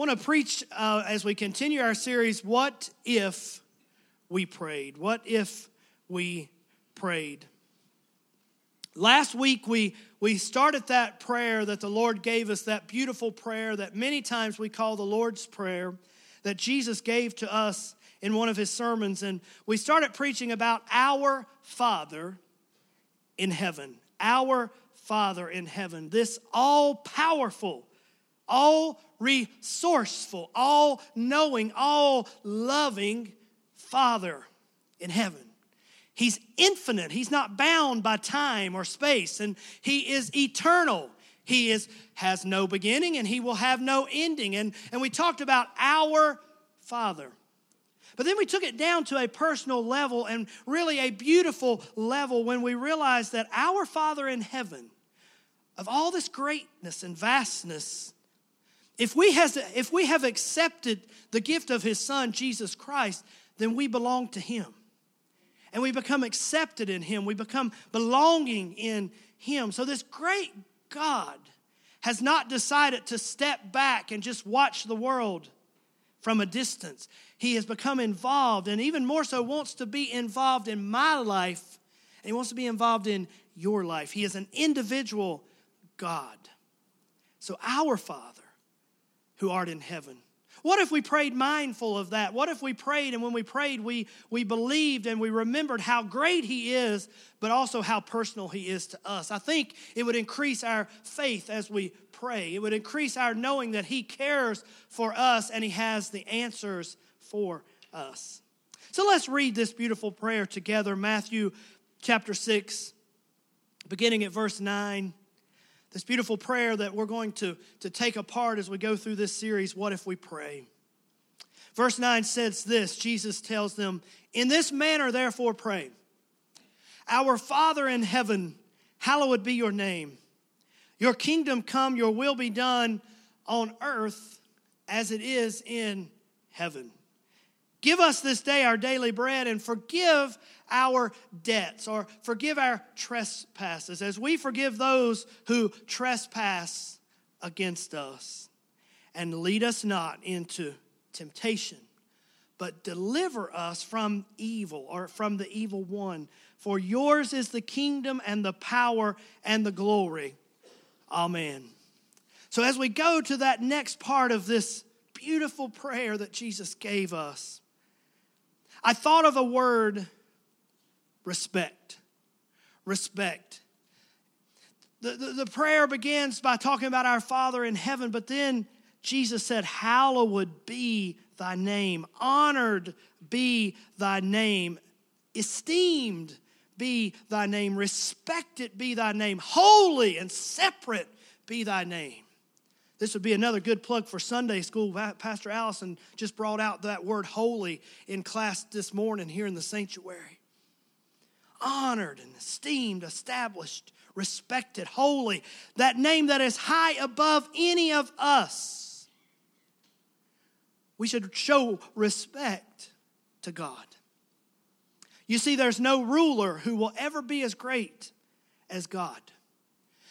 want to preach uh, as we continue our series, What If We Prayed? What If We Prayed? Last week, we, we started that prayer that the Lord gave us, that beautiful prayer that many times we call the Lord's Prayer, that Jesus gave to us in one of his sermons. And we started preaching about our Father in heaven. Our Father in heaven. This all powerful, all resourceful, all knowing, all loving Father in heaven. He's infinite. He's not bound by time or space, and He is eternal. He is, has no beginning and He will have no ending. And, and we talked about our Father. But then we took it down to a personal level and really a beautiful level when we realized that our Father in heaven, of all this greatness and vastness, if we, has, if we have accepted the gift of His Son, Jesus Christ, then we belong to Him. And we become accepted in Him. We become belonging in Him. So, this great God has not decided to step back and just watch the world from a distance. He has become involved, and even more so, wants to be involved in my life, and He wants to be involved in your life. He is an individual God. So, our Father who art in heaven. What if we prayed mindful of that? What if we prayed and when we prayed, we, we believed and we remembered how great He is, but also how personal He is to us? I think it would increase our faith as we pray. It would increase our knowing that He cares for us and He has the answers for us. So let's read this beautiful prayer together Matthew chapter 6, beginning at verse 9. This beautiful prayer that we're going to, to take apart as we go through this series, What If We Pray? Verse 9 says this Jesus tells them, In this manner, therefore, pray. Our Father in heaven, hallowed be your name. Your kingdom come, your will be done on earth as it is in heaven. Give us this day our daily bread and forgive our debts or forgive our trespasses as we forgive those who trespass against us. And lead us not into temptation, but deliver us from evil or from the evil one. For yours is the kingdom and the power and the glory. Amen. So, as we go to that next part of this beautiful prayer that Jesus gave us, I thought of a word respect. Respect. The, the, the, prayer begins by talking about our Father in heaven, but then Jesus said, Hallowed be thy name, honored be thy name, esteemed be thy name, respected be thy name, holy and separate be thy name. This would be another good plug for Sunday school. Pastor Allison just brought out that word holy in class this morning here in the sanctuary. Honored and esteemed, established, respected, holy. That name that is high above any of us. We should show respect to God. You see, there's no ruler who will ever be as great as God.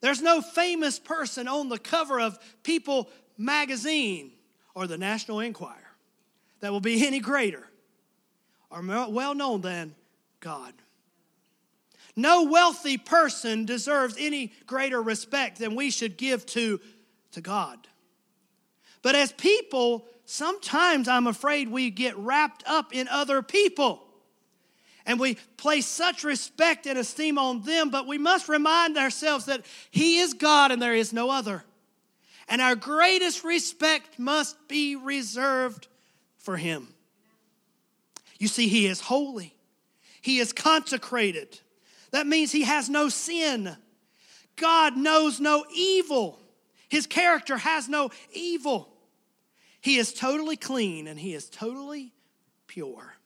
There's no famous person on the cover of People magazine or the National Enquirer that will be any greater or more well known than God. No wealthy person deserves any greater respect than we should give to, to God. But as people, sometimes I'm afraid we get wrapped up in other people and we place such respect and esteem on them, but we must remind ourselves that He is God and there is no other. And our greatest respect must be reserved for Him. You see, He is holy, He is consecrated. That means He has no sin. God knows no evil. His character has no evil. He is totally clean and He is totally pure.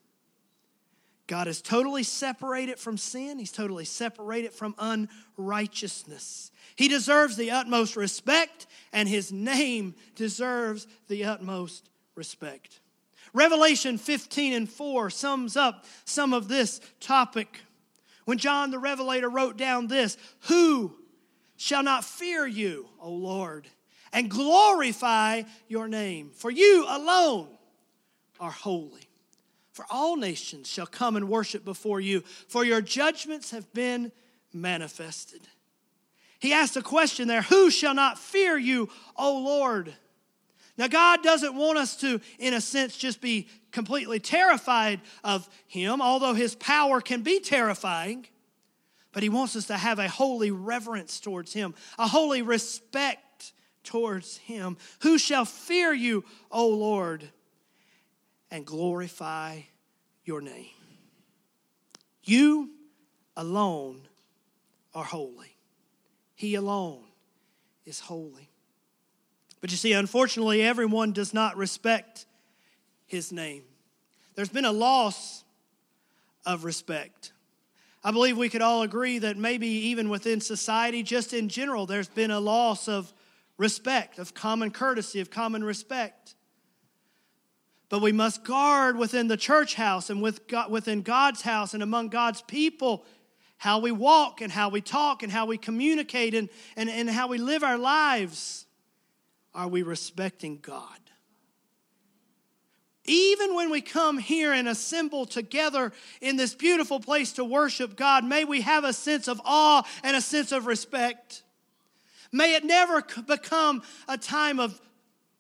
God is totally separated from sin, He's totally separated from unrighteousness. He deserves the utmost respect, and His name deserves the utmost respect. Revelation 15 and 4 sums up some of this topic. When John the Revelator wrote down this Who shall not fear you, O Lord, and glorify your name. For you alone are holy. For all nations shall come and worship before you, for your judgments have been manifested. He asked a question there Who shall not fear you, O Lord? Now, God doesn't want us to, in a sense, just be completely terrified of Him, although His power can be terrifying. But He wants us to have a holy reverence towards Him, a holy respect towards Him. Who shall fear you, O Lord, and glorify your name? You alone are holy. He alone is holy. But you see, unfortunately, everyone does not respect his name. There's been a loss of respect. I believe we could all agree that maybe even within society, just in general, there's been a loss of respect, of common courtesy, of common respect. But we must guard within the church house and with God, within God's house and among God's people how we walk and how we talk and how we communicate and, and, and how we live our lives. Are we respecting God? Even when we come here and assemble together in this beautiful place to worship God, may we have a sense of awe and a sense of respect. May it never become a time of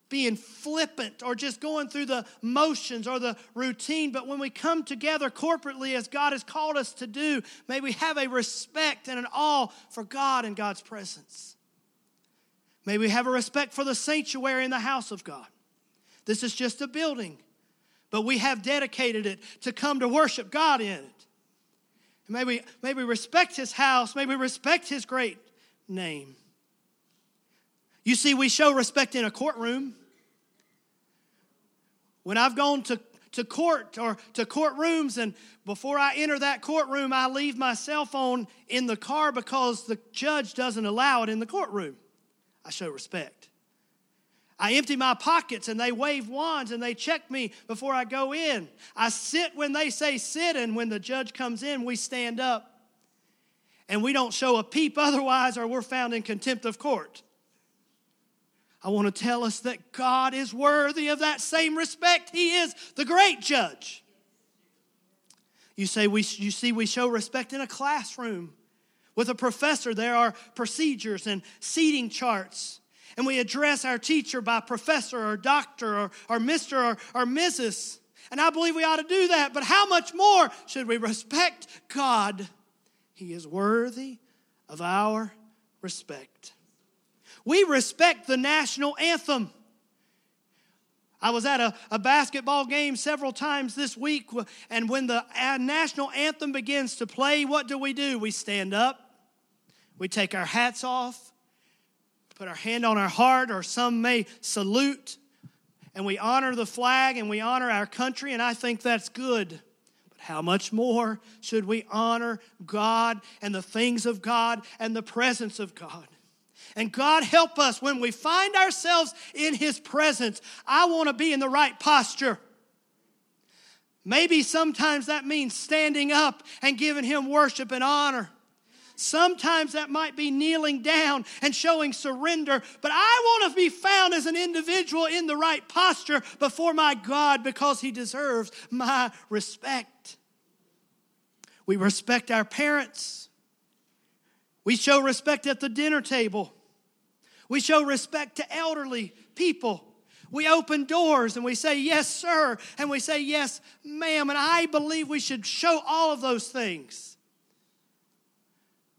being flippant or just going through the motions or the routine, but when we come together corporately as God has called us to do, may we have a respect and an awe for God and God's presence. May we have a respect for the sanctuary in the house of God. This is just a building, but we have dedicated it to come to worship God in it. may we, may we respect his house, may we respect his great name. You see, we show respect in a courtroom. When I've gone to, to court or to courtrooms, and before I enter that courtroom, I leave my cell phone in the car because the judge doesn't allow it in the courtroom. I show respect. I empty my pockets and they wave wands and they check me before I go in. I sit when they say sit, and when the judge comes in, we stand up. And we don't show a peep otherwise, or we're found in contempt of court. I want to tell us that God is worthy of that same respect. He is the great judge. You say we, you see, we show respect in a classroom. With a professor, there are procedures and seating charts. And we address our teacher by professor or doctor or, or Mr. Or, or Mrs. And I believe we ought to do that. But how much more should we respect God? He is worthy of our respect. We respect the national anthem. I was at a, a, basketball game several times this week, and when the national anthem begins to play, what do we do? We stand up, we take our hats off, put our hand on our heart, or some may salute, and we honor the flag and we honor our country, and I think that's good. But how much more should we honor God and the things of God and the presence of God? And God help us when we find ourselves in His presence. I want to be in the right posture. Maybe sometimes that means standing up and giving Him worship and honor. Sometimes that might be kneeling down and showing surrender, but I want to be found as an individual in the right posture before my God because He deserves my respect. We respect our parents. We show respect at the dinner table. We show respect to elderly people. We open doors and we say, Yes, sir, and we say, Yes, ma'am. And I believe we should show all of those things.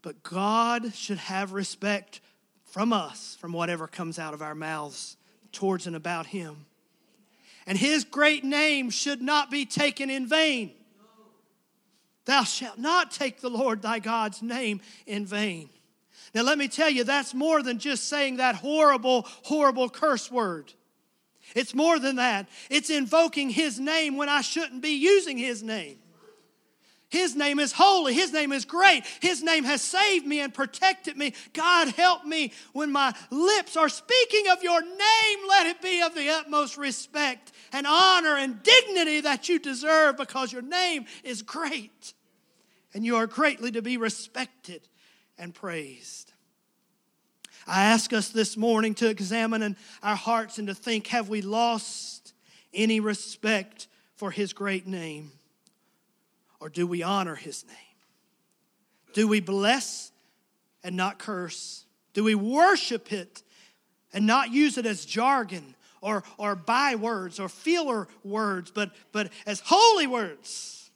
But God should have respect from us, from whatever comes out of our mouths towards and about Him. And His great name should not be taken in vain. Thou shalt not take the Lord thy God's name in vain. Now, let me tell you, that's more than just saying that horrible, horrible curse word. It's more than that. It's invoking His name when I shouldn't be using His name. His name is holy. His name is great. His name has saved me and protected me. God, help me when my lips are speaking of your name. Let it be of the utmost respect and honor and dignity that you deserve because your name is great and you are greatly to be respected and praised. I ask us this morning to examine our hearts and to think have we lost any respect for His great name? Or do we honor His name? Do we bless and not curse? Do we worship it and not use it as jargon or, or bywords or feeler words, but, but as holy words?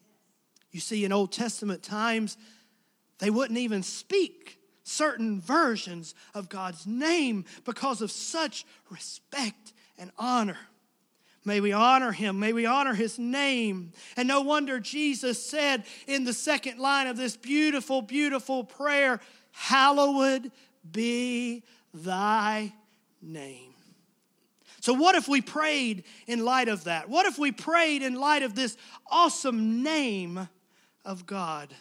You see, in Old Testament times, they wouldn't even speak certain versions of God's name because of such respect and honor. May we honor him. May we honor his name. And no wonder Jesus said in the second line of this beautiful, beautiful prayer, Hallowed be thy name. So, what if we prayed in light of that? What if we prayed in light of this awesome name of God?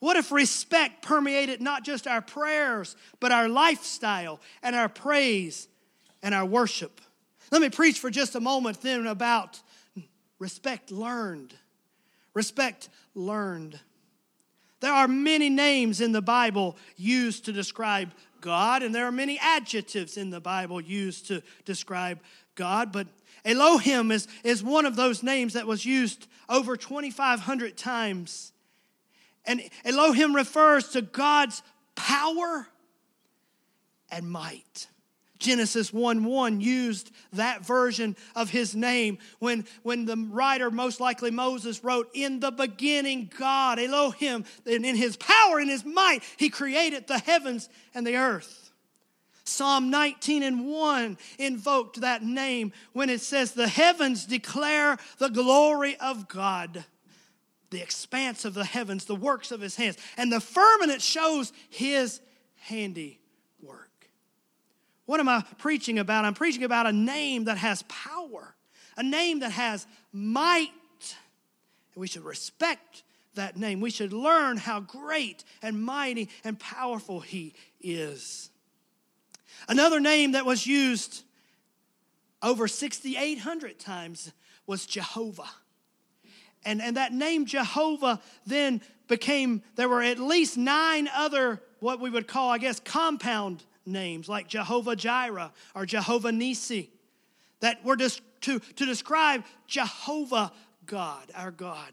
What if respect permeated not just our prayers, but our lifestyle and our praise and our worship? Let me preach for just a moment then about respect learned. Respect learned. There are many names in the Bible used to describe God, and there are many adjectives in the Bible used to describe God, but Elohim is, is one of those names that was used over 2,500 times. And Elohim refers to God's power and might. Genesis 1 1 used that version of his name when, when the writer, most likely Moses, wrote, In the beginning, God, Elohim, and in his power and his might, he created the heavens and the earth. Psalm 19 and 1 invoked that name when it says, The heavens declare the glory of God, the expanse of the heavens, the works of his hands, and the firmament shows his handiwork. What am I preaching about? I'm preaching about a name that has power, a name that has might. And we should respect that name. We should learn how great and mighty and powerful He is. Another name that was used over 6,800 times was Jehovah. And, and that name Jehovah then became, there were at least nine other, what we would call, I guess, compound names like Jehovah Jireh or Jehovah Nisi that were to, to describe Jehovah God, our God.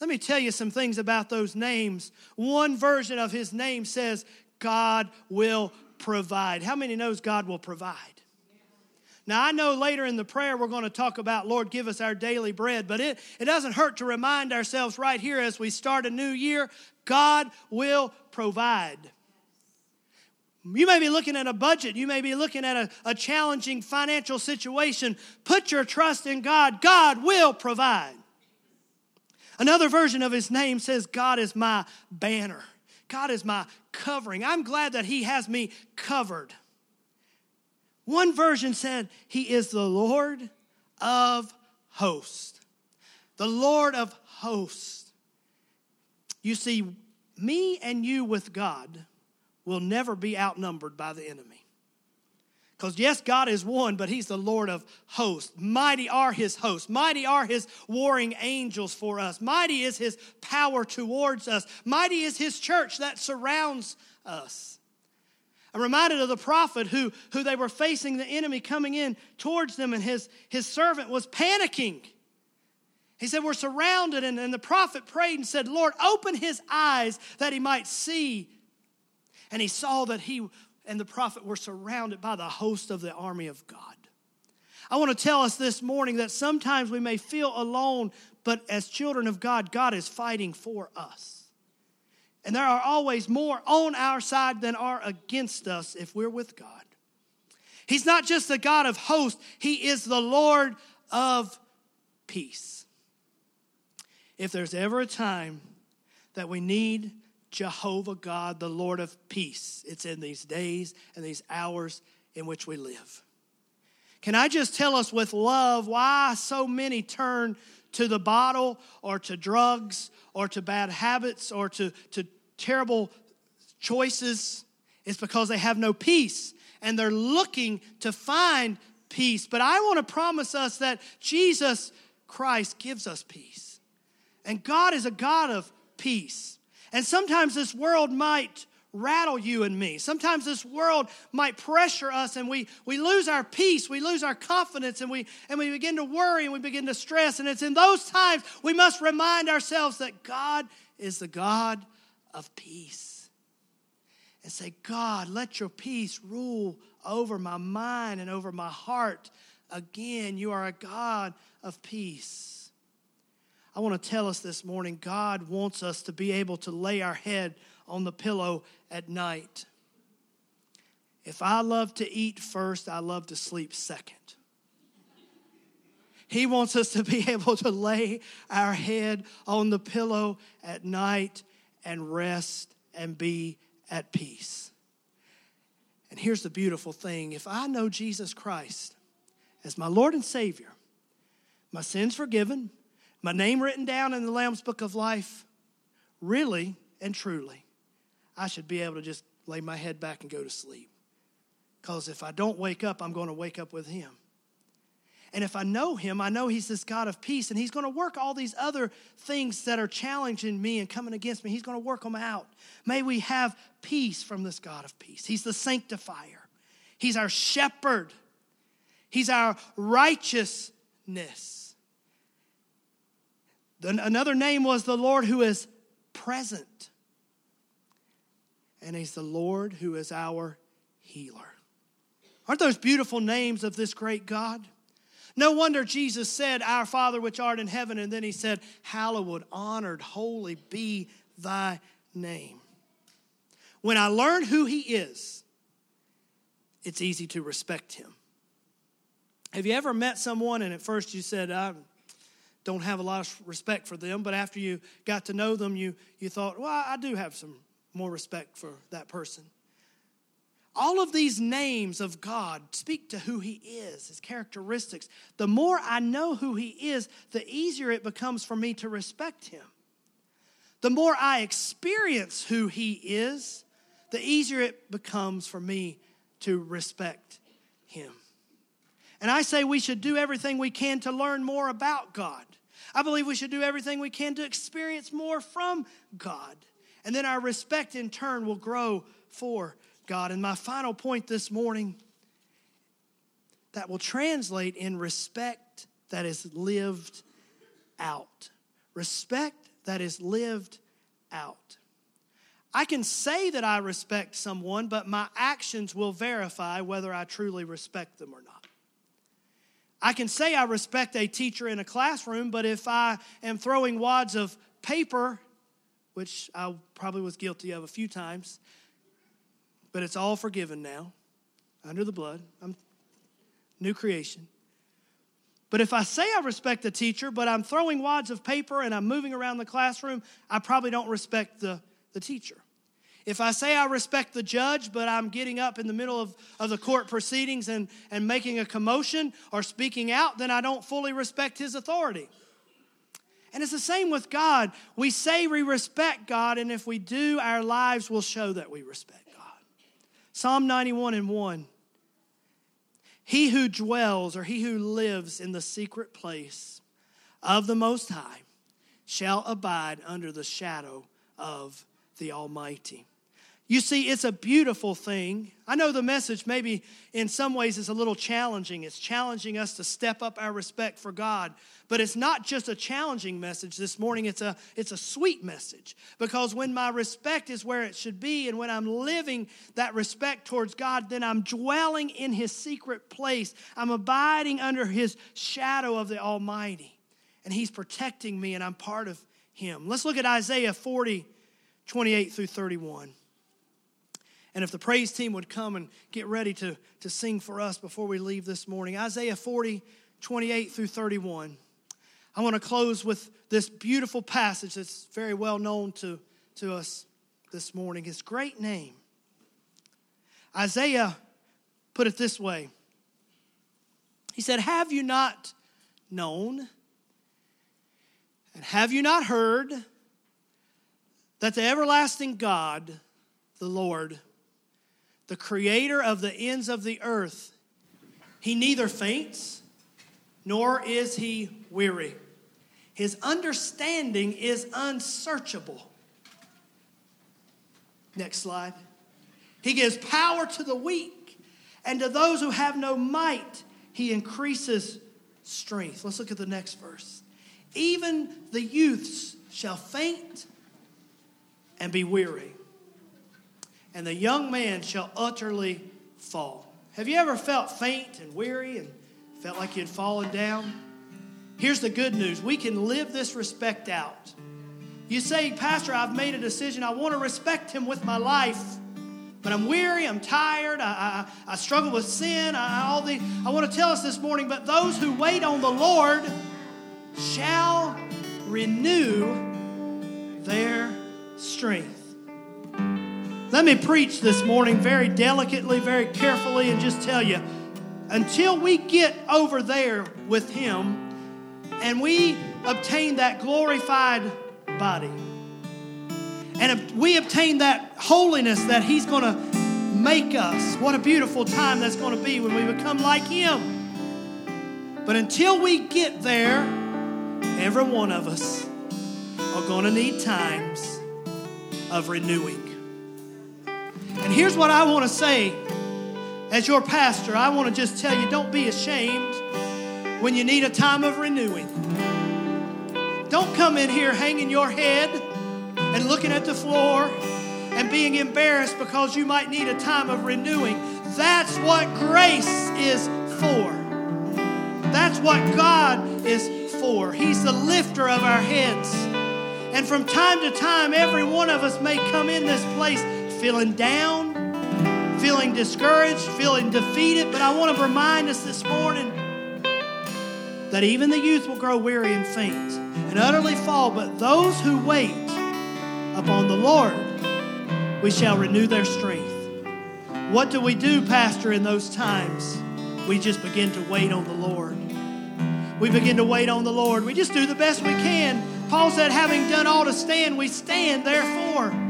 Let me tell you some things about those names. One version of his name says, God will provide. How many knows God will provide? Now, I know later in the prayer we're going to talk about, Lord, give us our daily bread, but it, it doesn't hurt to remind ourselves right here as we start a new year God will provide. You may be looking at a budget. You may be looking at a, a challenging financial situation. Put your trust in God. God will provide. Another version of his name says, God is my banner. God is my covering. I'm glad that he has me covered. One version said, He is the Lord of hosts. The Lord of hosts. You see, me and you with God will never be outnumbered by the enemy. Because, yes, God is one, but He's the Lord of hosts. Mighty are His hosts. Mighty are His warring angels for us. Mighty is His power towards us. Mighty is His church that surrounds us. I'm reminded of the prophet who, who they were facing the enemy coming in towards them, and his, his servant was panicking. He said, We're surrounded. And, and the prophet prayed and said, Lord, open his eyes that he might see and he saw that he and the prophet were surrounded by the host of the army of God. I want to tell us this morning that sometimes we may feel alone, but as children of God, God is fighting for us. And there are always more on our side than are against us if we're with God. He's not just the God of hosts, He is the Lord of peace. If there's ever a time that we need Jehovah God, the Lord of peace. It's in these days and these hours in which we live. Can I just tell us with love why so many turn to the bottle or to drugs or to bad habits or to, to terrible choices? It's because they have no peace and they're looking to find peace. But I want to promise us that Jesus Christ gives us peace. And God is a God of peace. And sometimes this world might rattle you and me. Sometimes this world might pressure us and we, we lose our peace, we lose our confidence, and we, and we begin to worry and we begin to stress. And it's in those times we must remind ourselves that God is the God of peace. And say, God, let your peace rule over my mind and over my heart. Again, you are a God of peace. I want to tell us this morning God wants us to be able to lay our head on the pillow at night. If I love to eat first, I love to sleep second. He wants us to be able to lay our head on the pillow at night and rest and be at peace. And here's the beautiful thing if I know Jesus Christ as my Lord and Savior, my sins forgiven, my name written down in the Lamb's Book of Life, really and truly, I should be able to just lay my head back and go to sleep. Because if I don't wake up, I'm going to wake up with Him. And if I know Him, I know He's this God of peace, and He's going to work all these other things that are challenging me and coming against me. He's going to work them out. May we have peace from this God of peace. He's the sanctifier, He's our shepherd, He's our righteousness. Another name was the Lord who is present and He's the Lord who is our healer. Aren't those beautiful names of this great God? No wonder Jesus said, Our Father which art in heaven, and then He said, Hallowed, honored, holy be thy name. When I learn who He is, it's easy to respect Him. Have you ever met someone and at first you said, I don't have a lot of respect for them, but after you got to know them, you, you thought, well, I do have some more respect for that person. All of these names of God speak to who He is, His characteristics. The more I know who He is, the easier it becomes for me to respect Him. The more I experience who He is, the easier it becomes for me to respect Him. And I say we should do everything we can to learn more about God. I believe we should do everything we can to experience more from God. And then our respect in turn will grow for God. And my final point this morning that will translate in respect that is lived out. Respect that is lived out. I can say that I respect someone, but my actions will verify whether I truly respect them or not. I can say I respect a teacher in a classroom, but if I am throwing wads of paper which I probably was guilty of a few times, but it's all forgiven now under the blood. I'm new creation. But if I say I respect the teacher, but I'm throwing wads of paper and I'm moving around the classroom, I probably don't respect the, the teacher. If I say I respect the judge, but I'm getting up in the middle of, of the court proceedings and, and making a commotion or speaking out, then I don't fully respect his authority. And it's the same with God. We say we respect God, and if we do, our lives will show that we respect. Psalm 91 and 1. He who dwells or he who lives in the secret place of the Most High shall abide under the shadow of the Almighty. You see, it's a beautiful thing. I know the message, maybe in some ways, is a little challenging. It's challenging us to step up our respect for God. But it's not just a challenging message this morning, it's a, it's a sweet message. Because when my respect is where it should be, and when I'm living that respect towards God, then I'm dwelling in His secret place. I'm abiding under His shadow of the Almighty. And He's protecting me, and I'm part of Him. Let's look at Isaiah 40, 28 through 31. And if the praise team would come and get ready to, to sing for us before we leave this morning, Isaiah 40, 28 through 31. I want to close with this beautiful passage that's very well known to, to us this morning. His great name. Isaiah put it this way He said, Have you not known? And have you not heard that the everlasting God, the Lord, the creator of the ends of the earth, he neither faints nor is he weary. His understanding is unsearchable. Next slide. He gives power to the weak, and to those who have no might, he increases strength. Let's look at the next verse. Even the youths shall faint and be weary, and the young man shall utterly fall. Have you ever felt faint and weary and felt like you'd fallen down? Here's the good news we can live this respect out. You say, Pastor, I've made a decision. I want to respect him with my life. But I'm weary, I'm tired, I, I, I struggle with sin, I, all the, I want to tell us this morning, but those who wait on the Lord shall renew their strength. Let me preach this morning very delicately, very carefully, and just tell you until we get over there with Him and we obtain that glorified body, and we obtain that holiness that He's going to make us, what a beautiful time that's going to be when we become like Him. But until we get there, every one of us are going to need times of renewing. And here's what I want to say as your pastor I want to just tell you don't be ashamed when you need a time of renewing. Don't come in here hanging your head and looking at the floor and being embarrassed because you might need a time of renewing. That's what grace is for. That's what God is for. He's the lifter of our heads. And from time to time, every one of us may come in this place feeling down, feeling discouraged, feeling defeated. But I want to remind us this morning that even the youth will grow weary and faint and utterly fall. But those who wait upon the Lord, we shall renew their strength. What do we do, Pastor, in those times? We just begin to wait on the Lord. We begin to wait on the Lord. We just do the best we can. Paul said, having done all to stand, we stand therefore.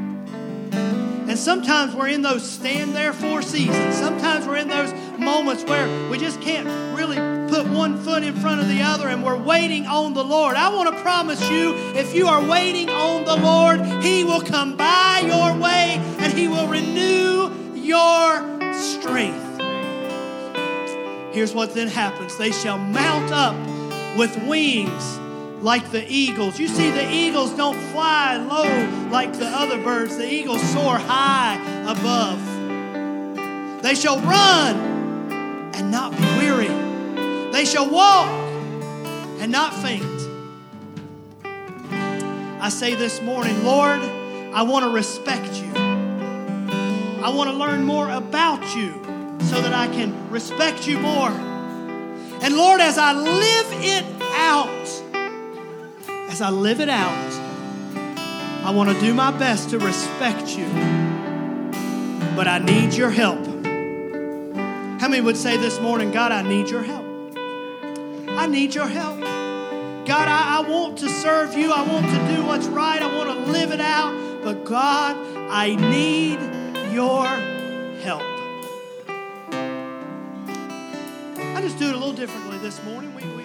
And sometimes we're in those stand there for seasons. Sometimes we're in those moments where we just can't really put one foot in front of the other and we're waiting on the Lord. I want to promise you if you are waiting on the Lord, He will come by your way and He will renew your strength. Here's what then happens they shall mount up with wings like the eagles. You see, the eagles don't fly low like the other birds, the eagles soar high above. They shall run and not be weary, they shall walk and not faint. I say this morning, Lord, I want to respect you. I want to learn more about you so that I can respect you more. And Lord, as I live it out, as I live it out, I want to do my best to respect you. But I need your help. How many would say this morning, God, I need your help? I need your help. God, I, I want to serve you. I want to do what's right. I want to live it out. But God, I need your help. I just do it a little differently this morning. We, done